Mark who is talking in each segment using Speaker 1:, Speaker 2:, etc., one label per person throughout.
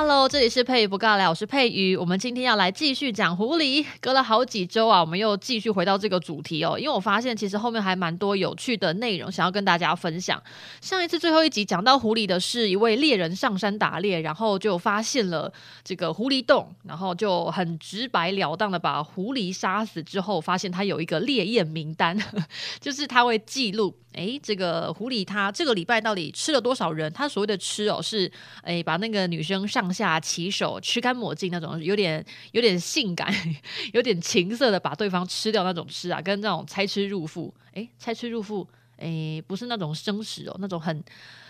Speaker 1: Hello，这里是佩瑜不尬聊，我是佩瑜。我们今天要来继续讲狐狸。隔了好几周啊，我们又继续回到这个主题哦。因为我发现其实后面还蛮多有趣的内容想要跟大家分享。上一次最后一集讲到狐狸的是一位猎人上山打猎，然后就发现了这个狐狸洞，然后就很直白了当的把狐狸杀死之后，发现它有一个猎艳名单，就是他会记录。诶，这个狐狸它这个礼拜到底吃了多少人？它所谓的吃哦，是诶把那个女生上下其手、吃干抹净那种，有点有点性感、有点情色的把对方吃掉那种吃啊，跟那种拆吃入腹。诶，拆吃入腹，诶，不是那种生食哦，那种很。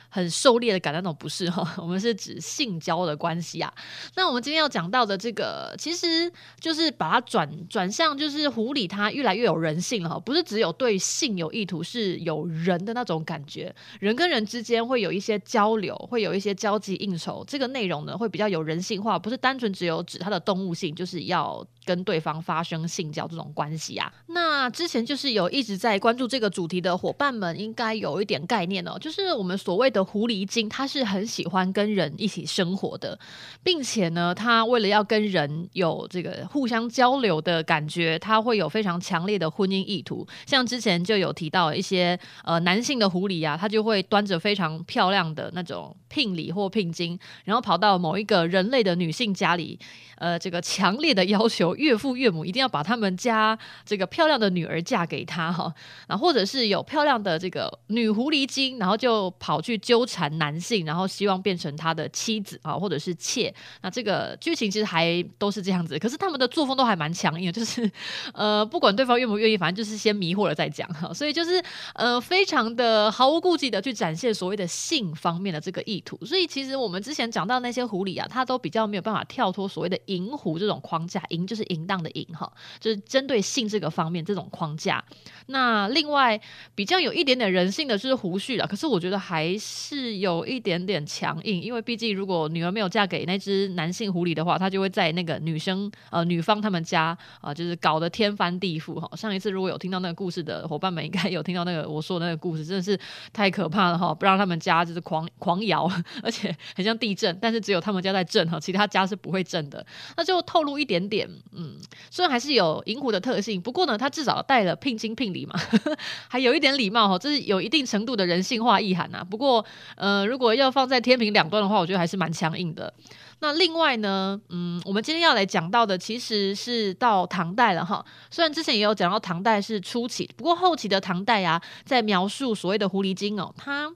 Speaker 1: 很狩猎的感，那种不是哈，我们是指性交的关系啊。那我们今天要讲到的这个，其实就是把它转转向，就是狐狸它越来越有人性了哈，不是只有对性有意图，是有人的那种感觉，人跟人之间会有一些交流，会有一些交际应酬，这个内容呢会比较有人性化，不是单纯只有指它的动物性，就是要。跟对方发生性交这种关系啊，那之前就是有一直在关注这个主题的伙伴们，应该有一点概念哦。就是我们所谓的的狐狸精，它是很喜欢跟人一起生活的，并且呢，它为了要跟人有这个互相交流的感觉，它会有非常强烈的婚姻意图。像之前就有提到一些呃男性的狐狸啊，他就会端着非常漂亮的那种聘礼或聘金，然后跑到某一个人类的女性家里，呃，这个强烈的要求。岳父岳母一定要把他们家这个漂亮的女儿嫁给他哈，然后或者是有漂亮的这个女狐狸精，然后就跑去纠缠男性，然后希望变成他的妻子啊，或者是妾。那这个剧情其实还都是这样子，可是他们的作风都还蛮强硬的，就是 呃，不管对方愿不愿意，反正就是先迷惑了再讲哈。所以就是呃，非常的毫无顾忌的去展现所谓的性方面的这个意图。所以其实我们之前讲到那些狐狸啊，它都比较没有办法跳脱所谓的淫狐这种框架，淫就是。淫荡的淫哈，就是针对性这个方面这种框架。那另外比较有一点点人性的就是胡须了，可是我觉得还是是有一点点强硬，因为毕竟如果女儿没有嫁给那只男性狐狸的话，他就会在那个女生呃女方他们家啊、就是搞得天翻地覆哈。上一次如果有听到那个故事的伙伴们，应该有听到那个我说的那个故事，真的是太可怕了哈！不让他们家就是狂狂摇，而且很像地震，但是只有他们家在震哈，其他家是不会震的。那就透露一点点。嗯，虽然还是有银狐的特性，不过呢，他至少带了聘金聘礼嘛，还有一点礼貌哈，这是有一定程度的人性化意涵呐。不过，呃，如果要放在天平两端的话，我觉得还是蛮强硬的。那另外呢，嗯，我们今天要来讲到的其实是到唐代了哈。虽然之前也有讲到唐代是初期，不过后期的唐代啊，在描述所谓的狐狸精哦，它。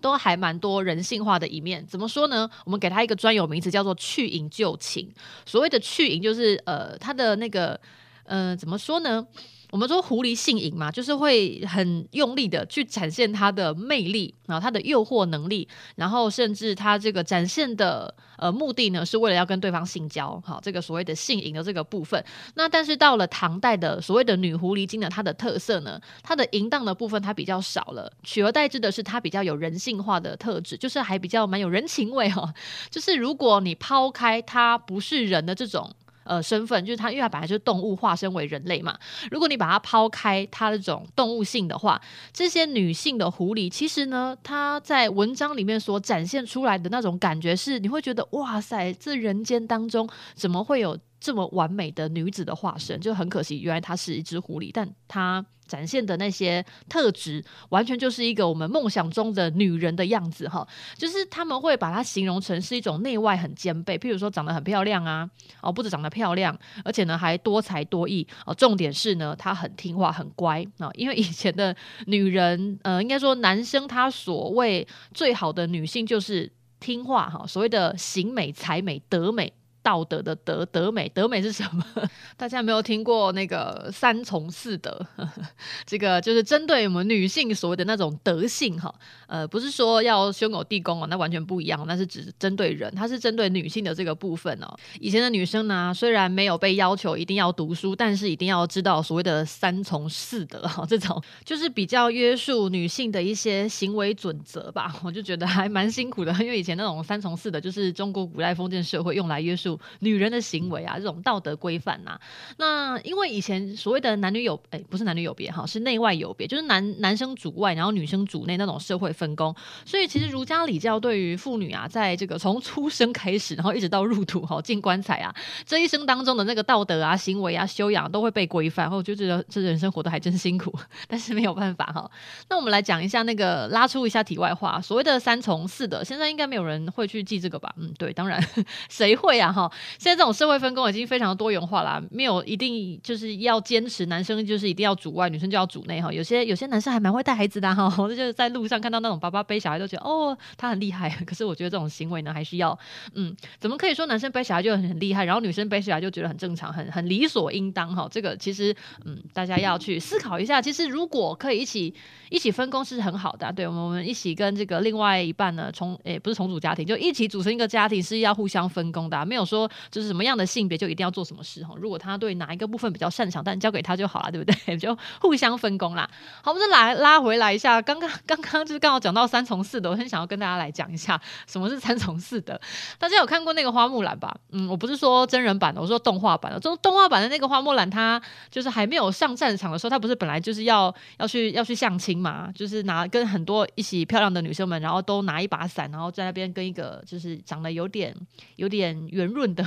Speaker 1: 都还蛮多人性化的一面，怎么说呢？我们给它一个专有名词，叫做去淫救情。所谓的去淫，就是呃，它的那个呃，怎么说呢？我们说狐狸性淫嘛，就是会很用力的去展现它的魅力啊，它的诱惑能力，然后甚至它这个展现的呃目的呢，是为了要跟对方性交，好，这个所谓的性淫的这个部分。那但是到了唐代的所谓的女狐狸精呢，它的特色呢，它的淫荡的部分它比较少了，取而代之的是它比较有人性化的特质，就是还比较蛮有人情味哈。就是如果你抛开它不是人的这种。呃，身份就是它，因为它本来就是动物化身为人类嘛。如果你把它抛开它那种动物性的话，这些女性的狐狸，其实呢，她在文章里面所展现出来的那种感觉是，你会觉得哇塞，这人间当中怎么会有这么完美的女子的化身？就很可惜，原来她是一只狐狸，但她。展现的那些特质，完全就是一个我们梦想中的女人的样子哈，就是他们会把它形容成是一种内外很兼备，譬如说长得很漂亮啊，哦，不止长得漂亮，而且呢还多才多艺哦，重点是呢她很听话很乖啊，因为以前的女人，呃，应该说男生他所谓最好的女性就是听话哈，所谓的行美、才美、德美。道德的德，德美，德美是什么？大家有没有听过那个三从四德？这个就是针对我们女性所谓的那种德性哈，呃，不是说要修狗地宫哦，那完全不一样，那是只针对人，它是针对女性的这个部分哦。以前的女生呢，虽然没有被要求一定要读书，但是一定要知道所谓的三从四德哈，这种就是比较约束女性的一些行为准则吧。我就觉得还蛮辛苦的，因为以前那种三从四德就是中国古代封建社会用来约束女人的行为啊，这种道德规范呐。那因为以前所谓的男女有哎，不是男女有别哈，是内外有别，就是男男生主外，然后女生主内那种社会分工。所以其实儒家礼教对于妇女啊，在这个从出生开始，然后一直到入土哈进棺材啊，这一生当中的那个道德啊、行为啊、修养都会被规范。然后我就觉得这人生活得还真辛苦，但是没有办法哈。那我们来讲一下那个拉出一下题外话，所谓的三从四德，现在应该没有人会去记这个吧？嗯，对，当然 谁会啊哈？现在这种社会分工已经非常多元化啦，没有一定就是要坚持男生就是一定要主外，女生就要主内哈。有些有些男生还蛮会带孩子的哈，我就是在路上看到那种爸爸背小孩都觉得哦，他很厉害。可是我觉得这种行为呢，还是要嗯，怎么可以说男生背小孩就很很厉害，然后女生背小孩就觉得很正常，很很理所应当哈？这个其实嗯，大家要去思考一下。其实如果可以一起一起分工是很好的，对，我们一起跟这个另外一半呢，重诶不是重组家庭，就一起组成一个家庭是要互相分工的，没有说就是什么样的性别就一定要做什么事哈。如果他对哪一个部分比较擅长，但交给他就好了，对不对？就互相分工啦。好，我们再来拉回来一下，刚刚刚刚就是刚好讲到三从四德，我很想要跟大家来讲一下什么是三从四德。大家有看过那个花木兰吧？嗯，我不是说真人版的，我说动画版的。就动画版的那个花木兰，她就是还没有上战场的时候，她不是本来就是要要去要去相亲嘛？就是拿跟很多一起漂亮的女生们，然后都拿一把伞，然后在那边跟一个就是长得有点有点圆润润的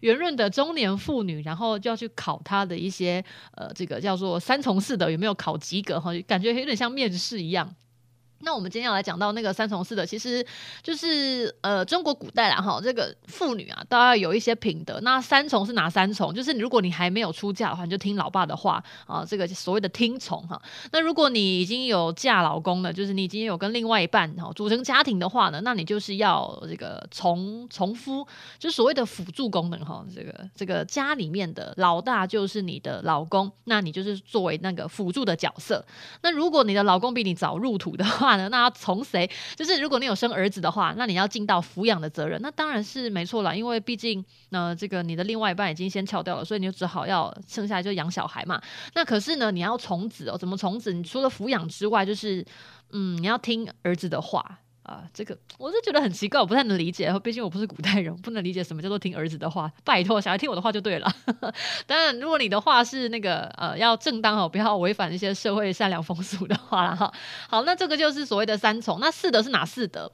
Speaker 1: 圆润的中年妇女，然后就要去考她的一些呃，这个叫做三从四德有没有考及格哈？感觉有点像面试一样。那我们今天要来讲到那个三从四德，其实就是呃中国古代啦哈，这个妇女啊都要有一些品德。那三从是哪三从？就是如果你还没有出嫁的话，你就听老爸的话啊，这个所谓的听从哈。那如果你已经有嫁老公了，就是你已经有跟另外一半哈组成家庭的话呢，那你就是要这个从从夫，就所谓的辅助功能哈。这个这个家里面的老大就是你的老公，那你就是作为那个辅助的角色。那如果你的老公比你早入土的话，话呢？那要从谁？就是如果你有生儿子的话，那你要尽到抚养的责任。那当然是没错了，因为毕竟呢，这个你的另外一半已经先翘掉了，所以你就只好要剩下来就养小孩嘛。那可是呢，你要从子哦，怎么从子？你除了抚养之外，就是嗯，你要听儿子的话。啊，这个我是觉得很奇怪，我不太能理解。毕竟我不是古代人，不能理解什么叫做听儿子的话。拜托，小孩听我的话就对了。当然，如果你的话是那个呃要正当哦，不要违反一些社会善良风俗的话了哈。好，那这个就是所谓的三从。那四德是哪四德？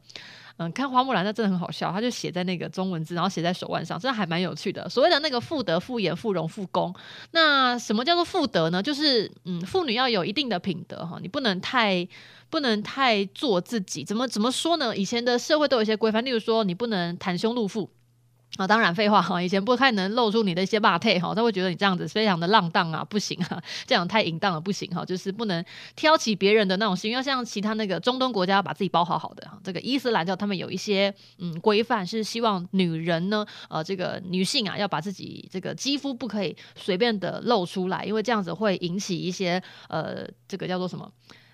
Speaker 1: 嗯，看花木兰，那真的很好笑，他就写在那个中文字，然后写在手腕上，真的还蛮有趣的。所谓的那个妇德、妇言、妇容、妇功。那什么叫做妇德呢？就是嗯，妇女要有一定的品德哈，你不能太。不能太做自己，怎么怎么说呢？以前的社会都有一些规范，例如说你不能袒胸露腹啊。当然废话哈，以前不太能露出你的一些霸体哈，他会觉得你这样子非常的浪荡啊，不行啊，这样太淫荡了不行哈，就是不能挑起别人的那种心，要像其他那个中东国家把自己包好好的哈。这个伊斯兰教他们有一些嗯规范，是希望女人呢，呃，这个女性啊，要把自己这个肌肤不可以随便的露出来，因为这样子会引起一些呃，这个叫做什么？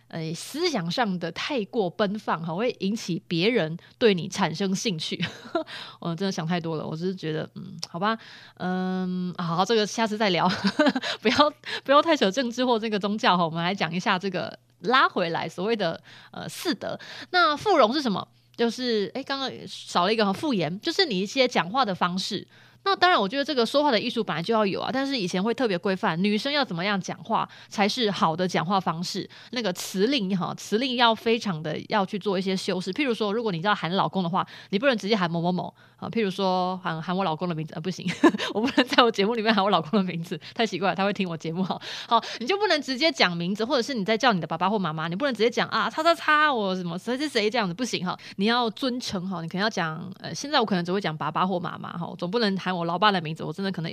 Speaker 1: 呃，思想上的太过奔放哈，会引起别人对你产生兴趣。我真的想太多了，我只是觉得，嗯，好吧，嗯，好，这个下次再聊，不要不要太扯政治或这个宗教哈。我们来讲一下这个拉回来所谓的呃四德。那富容是什么？就是哎，刚刚少了一个哈，妇言，就是你一些讲话的方式。那当然，我觉得这个说话的艺术本来就要有啊，但是以前会特别规范女生要怎么样讲话才是好的讲话方式。那个词令哈，词令要非常的要去做一些修饰。譬如说，如果你要喊老公的话，你不能直接喊某某某啊。譬如说喊喊我老公的名字啊，不行，我不能在我节目里面喊我老公的名字，太奇怪了，他会听我节目哈。好，你就不能直接讲名字，或者是你在叫你的爸爸或妈妈，你不能直接讲啊，叉叉叉，我什么谁谁谁这样子不行哈。你要尊称哈，你可能要讲呃，现在我可能只会讲爸爸或妈妈哈，总不能喊。喊我老爸的名字，我真的可能，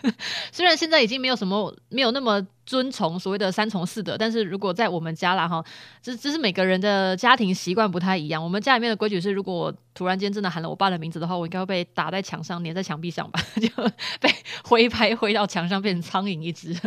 Speaker 1: 虽然现在已经没有什么没有那么遵从所谓的三从四德，但是如果在我们家啦哈，这这是每个人的家庭习惯不太一样。我们家里面的规矩是，如果突然间真的喊了我爸的名字的话，我应该会被打在墙上，粘在墙壁上吧，就被挥拍挥到墙上，变成苍蝇一只。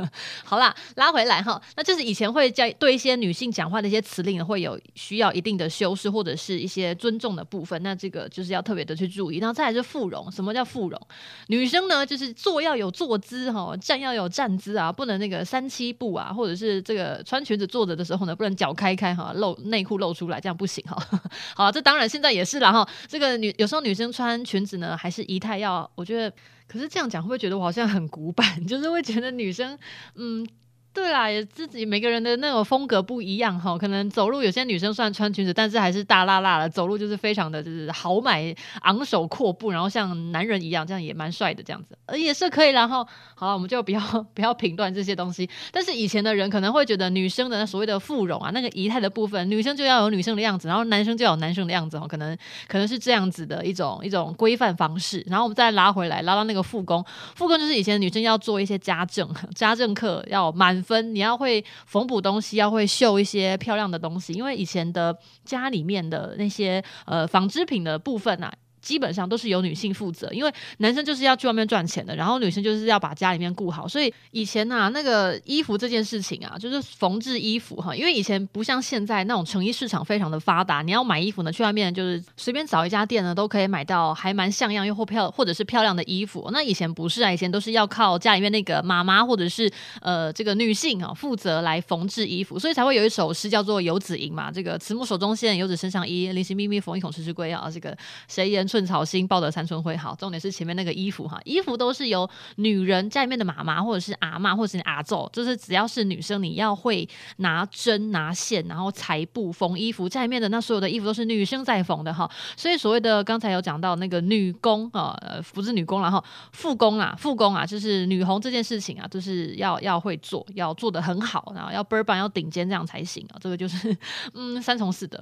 Speaker 1: 好啦，拉回来哈，那就是以前会在对一些女性讲话的一些词令会有需要一定的修饰或者是一些尊重的部分，那这个就是要特别的去注意。然后再来是妇容，什么叫妇容？女生呢，就是坐要有坐姿哈，站要有站姿啊，不能那个三。七步啊，或者是这个穿裙子坐着的时候呢，不能脚开开哈，露内裤露出来，这样不行哈。好，这当然现在也是啦哈。这个女有时候女生穿裙子呢，还是仪态要，我觉得，可是这样讲会不会觉得我好像很古板？就是会觉得女生，嗯。对啦，也自己每个人的那种风格不一样哈，可能走路有些女生虽然穿裙子，但是还是大辣辣的走路，就是非常的就是豪迈、昂首阔步，然后像男人一样，这样也蛮帅的这样子，也是可以。然后好了，我们就不要不要评断这些东西。但是以前的人可能会觉得女生的所谓的妇容啊，那个仪态的部分，女生就要有女生的样子，然后男生就要有男生的样子哈，可能可能是这样子的一种一种规范方式。然后我们再拉回来，拉到那个复工，复工就是以前女生要做一些家政，家政课要满分，你要会缝补东西，要会绣一些漂亮的东西，因为以前的家里面的那些呃纺织品的部分啊。基本上都是由女性负责，因为男生就是要去外面赚钱的，然后女生就是要把家里面顾好。所以以前呐、啊，那个衣服这件事情啊，就是缝制衣服哈，因为以前不像现在那种成衣市场非常的发达，你要买衣服呢，去外面就是随便找一家店呢，都可以买到还蛮像样又或漂或者是漂亮的衣服。那以前不是啊，以前都是要靠家里面那个妈妈或者是呃这个女性啊负责来缝制衣服，所以才会有一首诗叫做《游子吟》嘛，这个慈母手中线，游子身上衣，临行密密缝一孔迟迟归啊，这个谁言寸草心，报得三春晖。好，重点是前面那个衣服哈，衣服都是由女人家里面的妈妈或者是阿嬷或者是阿祖，就是只要是女生，你要会拿针拿线，然后裁布缝衣服，家里面的那所有的衣服都是女生在缝的哈。所以所谓的刚才有讲到那个女工啊，呃，不是女工然后复工啊，复工啊，就是女红这件事情啊，就是要要会做，要做得很好，然后要倍儿棒，要顶尖这样才行啊。这个就是嗯，三从四德。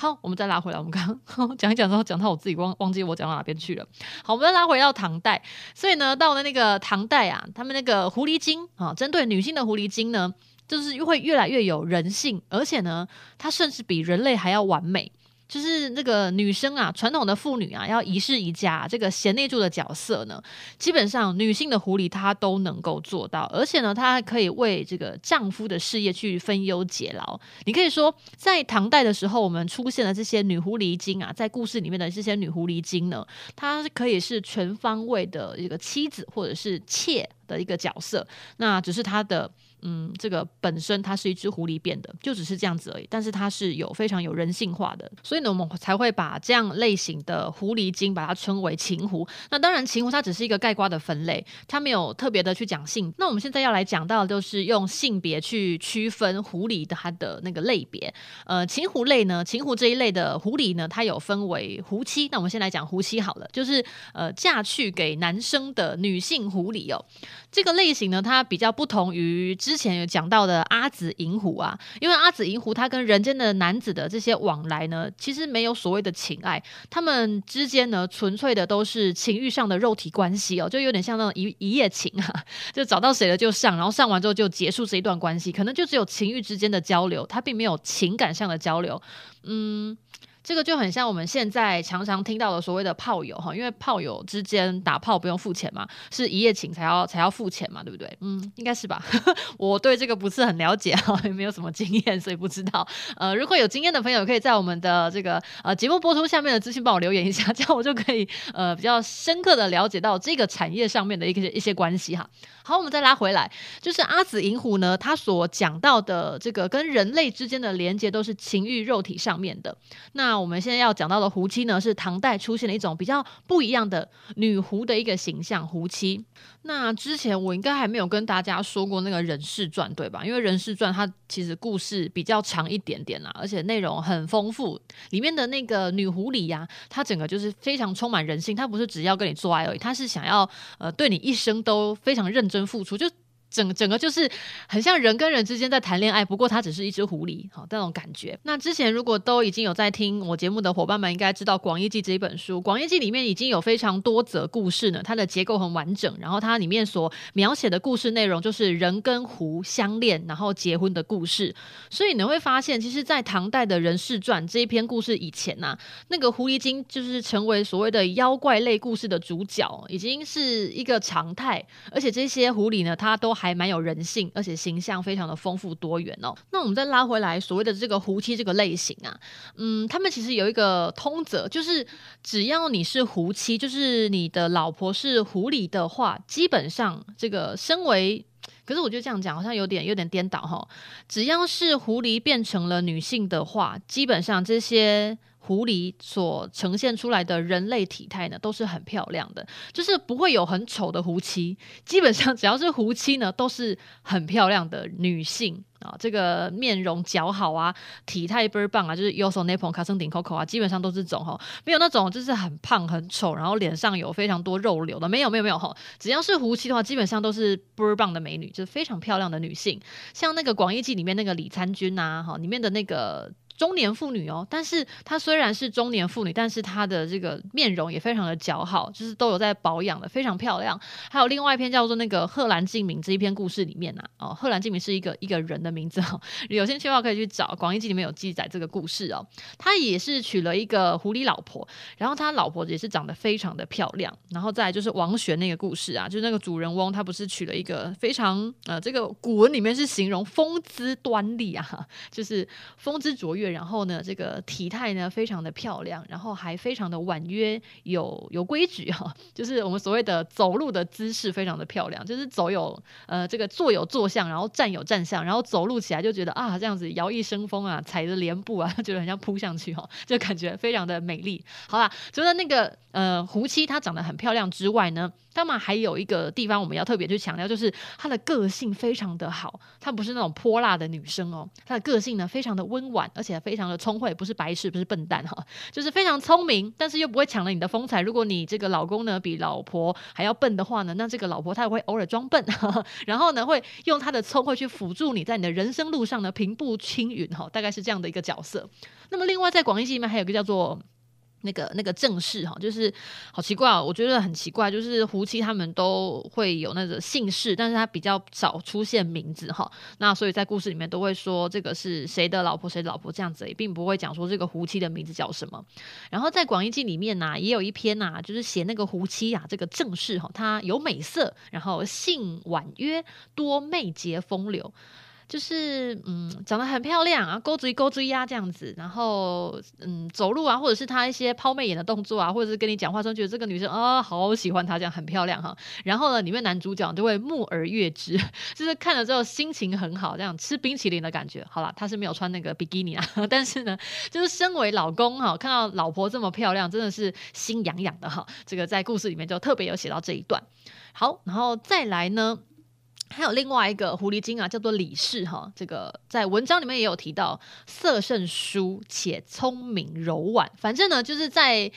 Speaker 1: 好，我们再拉回来。我们刚刚 讲一讲之后，讲到我自己忘忘记我讲到哪边去了。好，我们再拉回到唐代。所以呢，到了那个唐代啊，他们那个狐狸精啊，针对女性的狐狸精呢，就是会越来越有人性，而且呢，它甚至比人类还要完美。就是那个女生啊，传统的妇女啊，要一室一家这个贤内助的角色呢，基本上女性的狐狸她都能够做到，而且呢，她还可以为这个丈夫的事业去分忧解劳。你可以说，在唐代的时候，我们出现了这些女狐狸精啊，在故事里面的这些女狐狸精呢，她可以是全方位的一个妻子或者是妾的一个角色，那只是她的。嗯，这个本身它是一只狐狸变的，就只是这样子而已。但是它是有非常有人性化的，所以呢，我们才会把这样类型的狐狸精把它称为情狐。那当然，情狐它只是一个概括的分类，它没有特别的去讲性。那我们现在要来讲到就是用性别去区分狐狸的它的那个类别。呃，情狐类呢，情狐这一类的狐狸呢，它有分为狐妻。那我们先来讲狐妻好了，就是呃嫁去给男生的女性狐狸哦。这个类型呢，它比较不同于之前有讲到的阿紫银狐啊，因为阿紫银狐它跟人间的男子的这些往来呢，其实没有所谓的情爱，他们之间呢，纯粹的都是情欲上的肉体关系哦，就有点像那种一一夜情啊，就找到谁了就上，然后上完之后就结束这一段关系，可能就只有情欲之间的交流，它并没有情感上的交流，嗯。这个就很像我们现在常常听到的所谓的炮友哈，因为炮友之间打炮不用付钱嘛，是一夜情才要才要付钱嘛，对不对？嗯，应该是吧。我对这个不是很了解哈，也没有什么经验，所以不知道。呃，如果有经验的朋友，可以在我们的这个呃节目播出下面的资讯帮我留言一下，这样我就可以呃比较深刻的了解到这个产业上面的一个一些关系哈。好，我们再拉回来，就是阿紫银狐呢，他所讲到的这个跟人类之间的连接都是情欲肉体上面的，那。我们现在要讲到的胡妻呢，是唐代出现了一种比较不一样的女狐的一个形象，胡妻。那之前我应该还没有跟大家说过那个人事传，对吧？因为人事传它其实故事比较长一点点啦，而且内容很丰富。里面的那个女狐狸呀，她整个就是非常充满人性，她不是只要跟你做爱而已，她是想要呃对你一生都非常认真付出，就。整整个就是很像人跟人之间在谈恋爱，不过它只是一只狐狸，好那种感觉。那之前如果都已经有在听我节目的伙伴们，应该知道《广义记》这一本书，《广义记》里面已经有非常多则故事呢，它的结构很完整，然后它里面所描写的故事内容就是人跟狐相恋，然后结婚的故事。所以你会发现，其实，在唐代的人事传这一篇故事以前呐、那个狐狸精就是成为所谓的妖怪类故事的主角，已经是一个常态。而且这些狐狸呢，它都还蛮有人性，而且形象非常的丰富多元哦。那我们再拉回来，所谓的这个狐妻这个类型啊，嗯，他们其实有一个通则，就是只要你是狐妻，就是你的老婆是狐狸的话，基本上这个身为，可是我觉得这样讲好像有点有点颠倒哈。只要是狐狸变成了女性的话，基本上这些。狐狸所呈现出来的人类体态呢，都是很漂亮的，就是不会有很丑的狐妻。基本上 只要是狐妻呢，都是很漂亮的女性啊。这个面容姣好啊，体态倍儿棒啊，就是优秀那捧卡森顶 Coco 啊，基本上都是这种哈，没有那种就是很胖很丑，然后脸上有非常多肉瘤的，没有没有没有哈。只要是狐妻的话，基本上都是倍儿棒的美女，就是非常漂亮的女性。像那个《广义记》里面那个李参军呐，哈，里面的那个。中年妇女哦，但是她虽然是中年妇女，但是她的这个面容也非常的姣好，就是都有在保养的，非常漂亮。还有另外一篇叫做那个贺兰静明这一篇故事里面呐、啊，哦，贺兰静明是一个一个人的名字哈，有兴趣的话可以去找《广义记》里面有记载这个故事哦。他也是娶了一个狐狸老婆，然后他老婆也是长得非常的漂亮。然后再就是王玄那个故事啊，就是那个主人翁他不是娶了一个非常呃，这个古文里面是形容风姿端丽啊，就是风姿卓越。然后呢，这个体态呢非常的漂亮，然后还非常的婉约有有规矩哈，就是我们所谓的走路的姿势非常的漂亮，就是走有呃这个坐有坐相，然后站有站相，然后走路起来就觉得啊这样子摇曳生风啊，踩着莲步啊，觉得很像扑上去哈，就感觉非常的美丽。好啦，除了那个呃胡妻她长得很漂亮之外呢，当然还有一个地方我们要特别去强调，就是她的个性非常的好，她不是那种泼辣的女生哦，她的个性呢非常的温婉，而且。非常的聪慧，不是白痴，不是笨蛋哈，就是非常聪明，但是又不会抢了你的风采。如果你这个老公呢比老婆还要笨的话呢，那这个老婆她也会偶尔装笨，然后呢会用她的聪慧去辅助你在你的人生路上呢平步青云哈，大概是这样的一个角色。那么另外在广义戏里面还有一个叫做。那个那个正室哈，就是好奇怪哦，我觉得很奇怪，就是胡妻他们都会有那个姓氏，但是他比较少出现名字哈。那所以在故事里面都会说这个是谁的老婆，谁的老婆这样子，也并不会讲说这个胡妻的名字叫什么。然后在广义记里面呢、也有一篇呐、啊，就是写那个胡妻啊，这个正室哈，他有美色，然后性婉约，多媚洁风流。就是嗯，长得很漂亮啊，勾嘴勾嘴呀这样子，然后嗯，走路啊，或者是她一些抛媚眼的动作啊，或者是跟你讲话时候，觉得这个女生啊、好喜欢她这样，很漂亮哈。然后呢，里面男主角就会目而悦之，就是看了之后心情很好，这样吃冰淇淋的感觉。好了，他是没有穿那个比基尼啊，但是呢，就是身为老公哈，看到老婆这么漂亮，真的是心痒痒的哈。这个在故事里面就特别有写到这一段。好，然后再来呢。还有另外一个狐狸精啊，叫做李氏哈。这个在文章里面也有提到，色甚淑且聪明柔婉。反正呢，就是在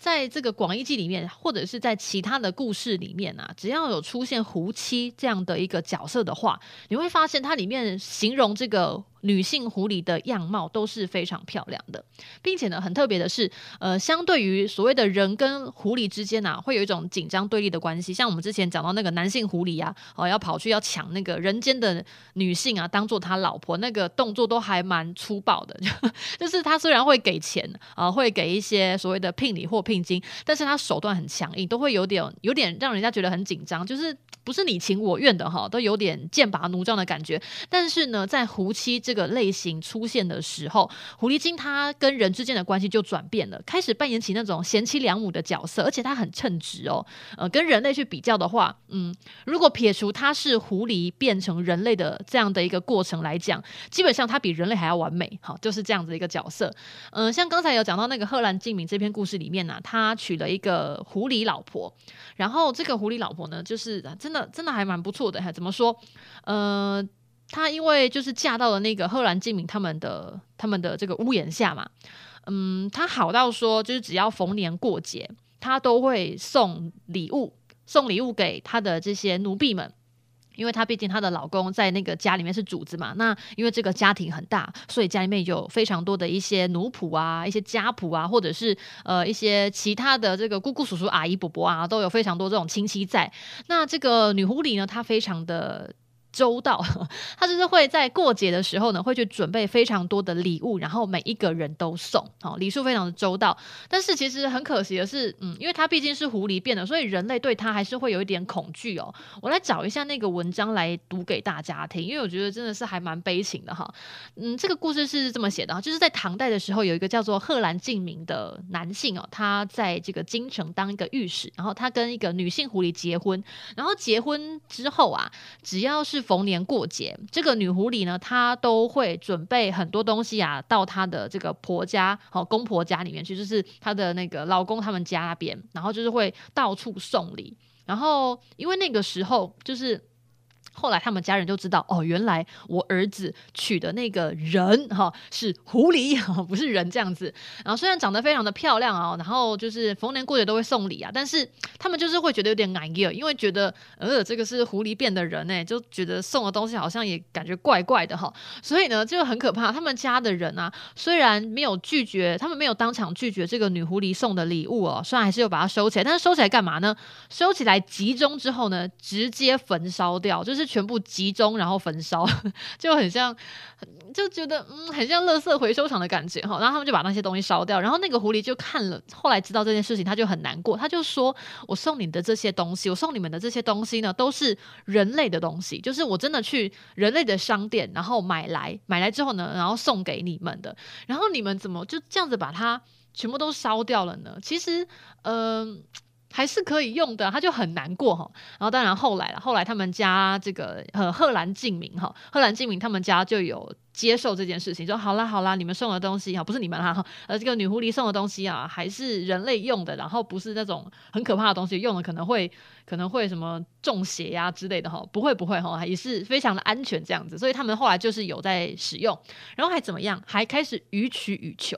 Speaker 1: 在这个广义记里面，或者是在其他的故事里面啊，只要有出现狐妻这样的一个角色的话，你会发现它里面形容这个。女性狐狸的样貌都是非常漂亮的，并且呢，很特别的是，呃，相对于所谓的人跟狐狸之间啊，会有一种紧张对立的关系。像我们之前讲到那个男性狐狸啊，哦，要跑去要抢那个人间的女性啊，当做他老婆，那个动作都还蛮粗暴的。就，是他虽然会给钱啊，会给一些所谓的聘礼或聘金，但是他手段很强硬，都会有点有点让人家觉得很紧张，就是不是你情我愿的哈，都有点剑拔弩张的感觉。但是呢，在狐妻这个类型出现的时候，狐狸精他跟人之间的关系就转变了，开始扮演起那种贤妻良母的角色，而且他很称职哦。呃，跟人类去比较的话，嗯，如果撇除他是狐狸变成人类的这样的一个过程来讲，基本上他比人类还要完美。好，就是这样子一个角色。嗯、像刚才有讲到那个贺兰静明这篇故事里面呢、他娶了一个狐狸老婆，然后这个狐狸老婆呢，就是真的真的还蛮不错的。还怎么说？呃。她因为就是嫁到了那个赫兰静明他们的他们的这个屋檐下嘛，嗯，她好到说就是只要逢年过节，她都会送礼物，送礼物给她的这些奴婢们。因为她毕竟她的老公在那个家里面是主子嘛。那因为这个家庭很大，所以家里面有非常多的一些奴仆啊、一些家仆啊，或者是呃一些其他的这个姑姑、叔叔、阿姨、伯伯啊，都有非常多这种亲戚在。那这个女狐狸呢，她非常的。周到，他就是会在过节的时候呢，会去准备非常多的礼物，然后每一个人都送，好，礼数非常的周到。但是其实很可惜的是，嗯，因为他毕竟是狐狸变的，所以人类对他还是会有一点恐惧哦。我来找一下那个文章来读给大家听，因为我觉得真的是还蛮悲情的哈。嗯，这个故事是这么写的哈，就是在唐代的时候，有一个叫做贺兰敬明的男性哦，他在这个京城当一个御史，然后他跟一个女性狐狸结婚，然后结婚之后啊，只要是逢年过节，这个女狐狸呢，她都会准备很多东西啊，到她的这个婆家，好公婆家里面去，就是她的那个老公他们家那边，然后就是会到处送礼，然后因为那个时候就是。后来他们家人就知道哦，原来我儿子娶的那个人哈是狐狸哈，不是人这样子。然后虽然长得非常的漂亮啊，然后就是逢年过节都会送礼啊，但是他们就是会觉得有点难过，因为觉得呃这个是狐狸变的人呢，就觉得送的东西好像也感觉怪怪的哈。所以呢就很可怕。他们家的人啊，虽然没有拒绝，他们没有当场拒绝这个女狐狸送的礼物哦，虽然还是有把它收起来，但是收起来干嘛呢？收起来集中之后呢，直接焚烧掉，就是。是全部集中，然后焚烧，就很像，就觉得嗯，很像垃圾回收场的感觉哈。然后他们就把那些东西烧掉。然后那个狐狸就看了，后来知道这件事情，他就很难过。他就说：“我送你的这些东西，我送你们的这些东西呢，都是人类的东西，就是我真的去人类的商店，然后买来，买来之后呢，然后送给你们的。然后你们怎么就这样子把它全部都烧掉了呢？其实，嗯、”还是可以用的，他就很难过哈。然后当然后来了，后来他们家这个呃贺兰敬明哈，贺兰敬明他们家就有接受这件事情，说好啦好啦，你们送的东西哈，不是你们啦哈，呃这个女狐狸送的东西啊，还是人类用的，然后不是那种很可怕的东西，用了可能会可能会什么中邪呀、之类的哈，不会不会哈，也是非常的安全这样子，所以他们后来就是有在使用，然后还怎么样，还开始予取予求。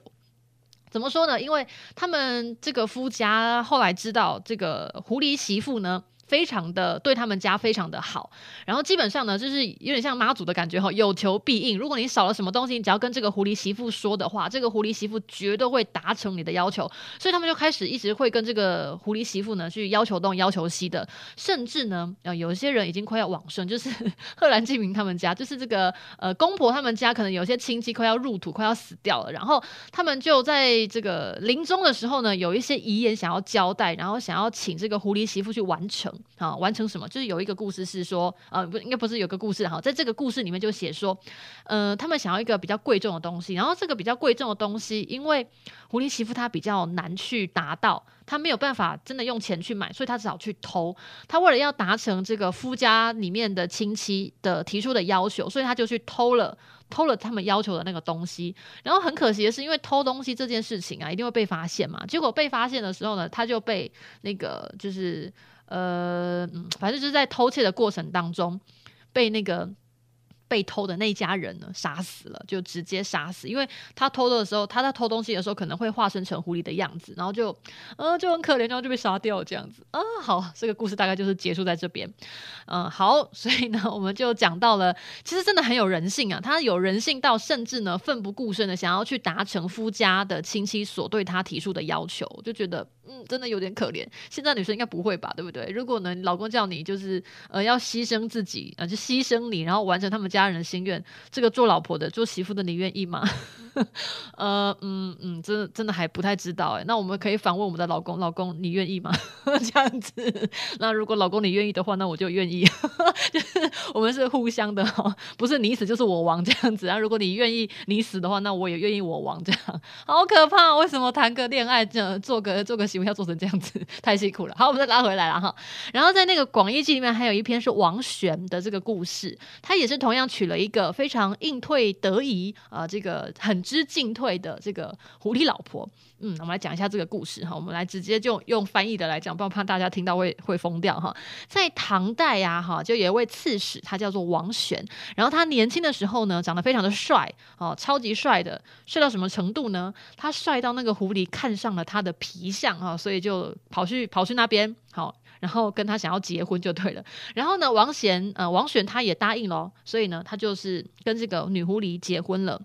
Speaker 1: 怎么说呢？因为他们这个夫家后来知道这个狐狸媳妇呢。非常的对他们家非常的好，然后基本上呢，就是有点像妈祖的感觉哈，有求必应。如果你少了什么东西，你只要跟这个狐狸媳妇说的话，这个狐狸媳妇绝对会达成你的要求。所以他们就开始一直会跟这个狐狸媳妇呢去要求东要求西的，甚至呢，呃，有些人已经快要往生，就是贺兰敬明他们家，就是这个呃公婆他们家，可能有些亲戚快要入土，快要死掉了，然后他们就在这个临终的时候呢，有一些遗言想要交代，然后想要请这个狐狸媳妇去完成。啊，完成什么？就是有一个故事是说，呃，不，应该不是有个故事哈，在这个故事里面就写说，呃，他们想要一个比较贵重的东西，然后这个比较贵重的东西，因为狐狸媳妇她比较难去达到，她没有办法真的用钱去买，所以她只好去偷。她为了要达成这个夫家里面的亲戚的提出的要求，所以她就去偷了，偷了他们要求的那个东西。然后很可惜的是，因为偷东西这件事情啊，一定会被发现嘛。结果被发现的时候呢，他就被那个就是。呃，反正就是在偷窃的过程当中，被那个。被偷的那家人呢，杀死了，就直接杀死，因为他偷的时候，他在偷东西的时候可能会化身成狐狸的样子，然后就，呃，就很可怜，然后就被杀掉这样子啊。好，这个故事大概就是结束在这边。嗯，好，所以呢，我们就讲到了，其实真的很有人性啊，他有人性到甚至呢奋不顾身的想要去达成夫家的亲戚所对他提出的要求，就觉得嗯，真的有点可怜。现在女生应该不会吧，对不对？如果呢，老公叫你就是呃要牺牲自己啊，就牺牲你，然后完成他们家。人的心愿，这个做老婆的、做媳妇的，你愿意吗？呃，嗯嗯，真的真的还不太知道哎。那我们可以反问我们的老公：老公，你愿意吗？这样子。那如果老公你愿意的话，那我就愿意。就是我们是互相的哈，不是你死就是我亡这样子啊。如果你愿意你死的话，那我也愿意我亡这样。好可怕！为什么谈个恋爱这做个做个几乎要做成这样子？太辛苦了。好，我们再拉回来了哈。然后在那个广义记里面还有一篇是王玄的这个故事，他也是同样娶了一个非常应退得宜啊、这个很。知进退的这个狐狸老婆，嗯，我们来讲一下这个故事哈。我们来直接就用翻译的来讲，不然怕大家听到会会疯掉哈。在唐代呀，哈，就有一位刺史，他叫做王玄。然后他年轻的时候呢，长得非常的帅哦，超级帅的，帅到什么程度呢？他帅到那个狐狸看上了他的皮相哈，所以就跑去跑去那边好。然后跟他想要结婚就对了。然后呢，王贤呃王选他也答应了，所以呢，他就是跟这个女狐狸结婚了。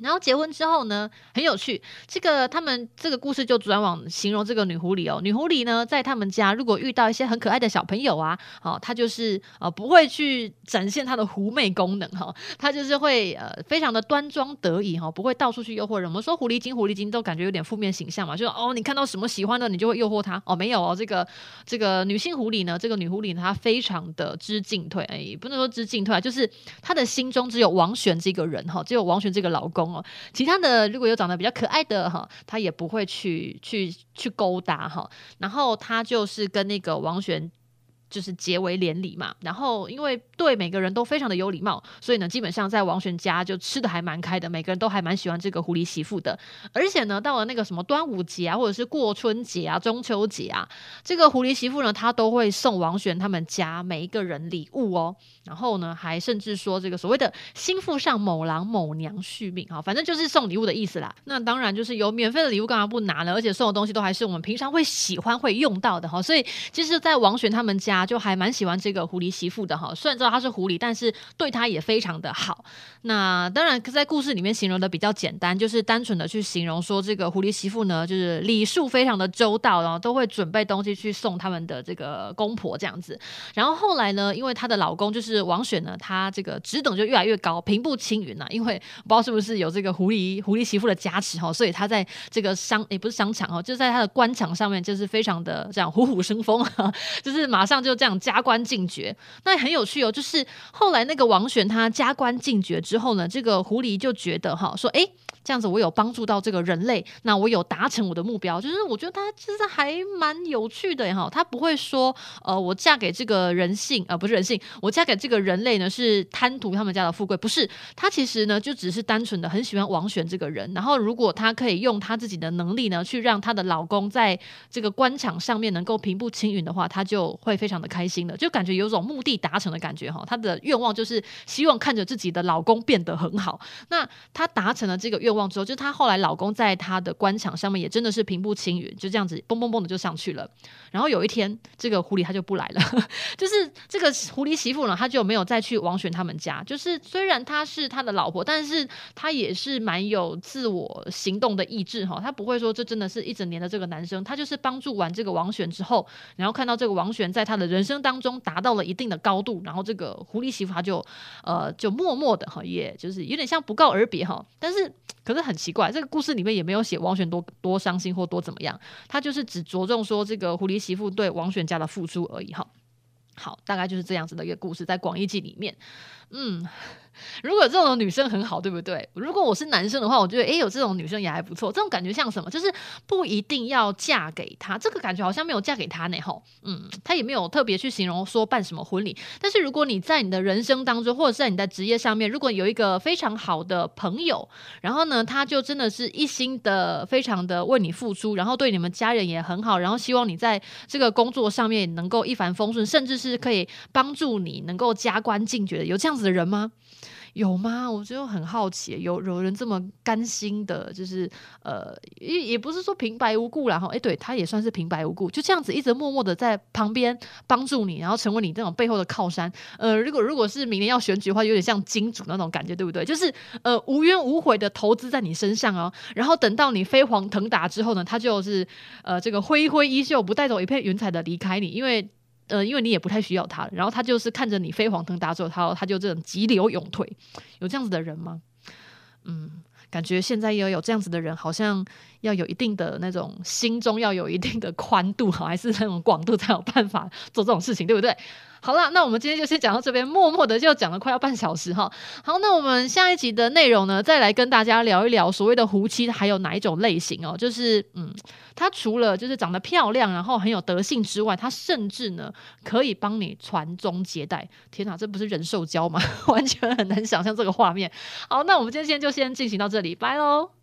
Speaker 1: 然后结婚之后呢，很有趣。这个他们这个故事就转往形容这个女狐狸哦。女狐狸呢，在他们家如果遇到一些很可爱的小朋友啊，哦，她就是呃不会去展现她的狐媚功能哈，她、就是会呃非常的端庄得意哈、哦，不会到处去诱惑人。我们说狐狸精，狐狸精都感觉有点负面形象嘛，就哦，你看到什么喜欢的，你就会诱惑他哦。没有哦，这个这个女性狐狸呢，这个女狐狸呢，她非常的知进退，哎，不能说知进退啊，就是她的心中只有王璇这个人哈、哦，只有王璇这个老公。哦，其他的如果有长得比较可爱的哈，他也不会去去去勾搭哈，然后他就是跟那个王璇。就是结为连理嘛，然后因为对每个人都非常的有礼貌，所以呢，基本上在王璇家就吃的还蛮开的，每个人都还蛮喜欢这个狐狸媳妇的。而且呢，到了那个什么端午节啊，或者是过春节啊、中秋节啊，这个狐狸媳妇呢，她都会送王璇他们家每一个人礼物哦。然后呢，还甚至说这个所谓的心腹上某郎某娘续命啊，反正就是送礼物的意思啦。那当然就是有免费的礼物干嘛不拿呢？而且送的东西都还是我们平常会喜欢会用到的哈。所以其实，在王璇他们家。就还蛮喜欢这个狐狸媳妇的哈，虽然知道她是狐狸，但是对她也非常的好。那当然在故事里面形容的比较简单，就是单纯的去形容说这个狐狸媳妇呢，就是礼数非常的周到，然后都会准备东西去送他们的这个公婆这样子。然后后来呢，因为她的老公就是王选呢，他这个职等就越来越高，平步青云呐。因为不知道是不是有这个狐狸狐狸媳妇的加持哈，所以他在这个商也不是商场哦，就在他的官场上面就是非常的这样虎虎生风，就是马上就。就这样加官进爵，那也很有趣哦。就是后来那个王选他加官进爵之后呢，这个狐狸就觉得哈，说哎。这样子，我有帮助到这个人类，那我有达成我的目标，就是我觉得他其实还蛮有趣的哈。他不会说，呃，我嫁给这个人性，呃，不是人性，我嫁给这个人类呢是贪图他们家的富贵，不是。他其实呢就只是单纯的很喜欢王选这个人，然后如果他可以用他自己的能力呢，去让他的老公在这个官场上面能够平步青云的话，他就会非常开心的，就感觉有种目的达成的感觉哈。她的愿望就是希望看着自己的老公变得很好，那她达成了这个愿。望之后，就她后来老公在她的官场上面也真的是平步青云，就这样子蹦蹦蹦的就上去了。然后有一天，这个狐狸他就不来了，就是这个狐狸媳妇呢，她就没有再去王选他们家。就是虽然她是他的老婆，但是她也是蛮有自我行动的意志哈。她不会说这真的是一整年的这个男生，她就是帮助完这个王选之后，然后看到这个王选在他的人生当中达到了一定的高度，然后这个狐狸媳妇她就呃就默默的哈，也就是有点像不告而别哈，但是。可是很奇怪，这个故事里面也没有写王选多多伤心或多怎么样，他就是只着重说这个狐狸媳妇对王选家的付出而已哈。好，大概就是这样子的一个故事，在广义记里面，嗯。如果这种女生很好，对不对？如果我是男生的话，我觉得诶，有这种女生也还不错。这种感觉像什么？就是不一定要嫁给他，这个感觉好像没有嫁给他呢。吼，嗯，他也没有特别去形容说办什么婚礼。但是如果你在你的人生当中，或者是在你的职业上面，如果有一个非常好的朋友，然后呢，他就真的是一心的、非常的为你付出，然后对你们家人也很好，然后希望你在这个工作上面能够一帆风顺，甚至是可以帮助你能够加官进爵的，有这样子的人吗？有吗？我就很好奇，有有人这么甘心的，就是呃，也也不是说平白无故，然后哎，对他也算是平白无故，就这样子一直默默的在旁边帮助你，然后成为你这种背后的靠山。呃，如果如果是明年要选举的话，有点像金主那种感觉，对不对？就是呃无怨无悔的投资在你身上哦，然后等到你飞黄腾达之后呢，他就是呃这个挥挥衣袖，不带走一片云彩的离开你，因为。呃，因为你也不太需要他，然后他就是看着你飞黄腾达之后，他他就这种急流勇退，有这样子的人吗？嗯，感觉现在也有这样子的人，好像要有一定的那种心中要有一定的宽度，还是那种广度才有办法做这种事情，对不对？好了，那我们今天就先讲到这边，默默的就讲了快要半小时哈。好，那我们下一集的内容呢，再来跟大家聊一聊所谓的狐妻还有哪一种类型哦，就是嗯，她除了就是长得漂亮，然后很有德性之外，她甚至呢可以帮你传宗接代。天哪，这不是人兽交吗？完全很难想象这个画面。好，那我们今天就先进行到这里，拜喽。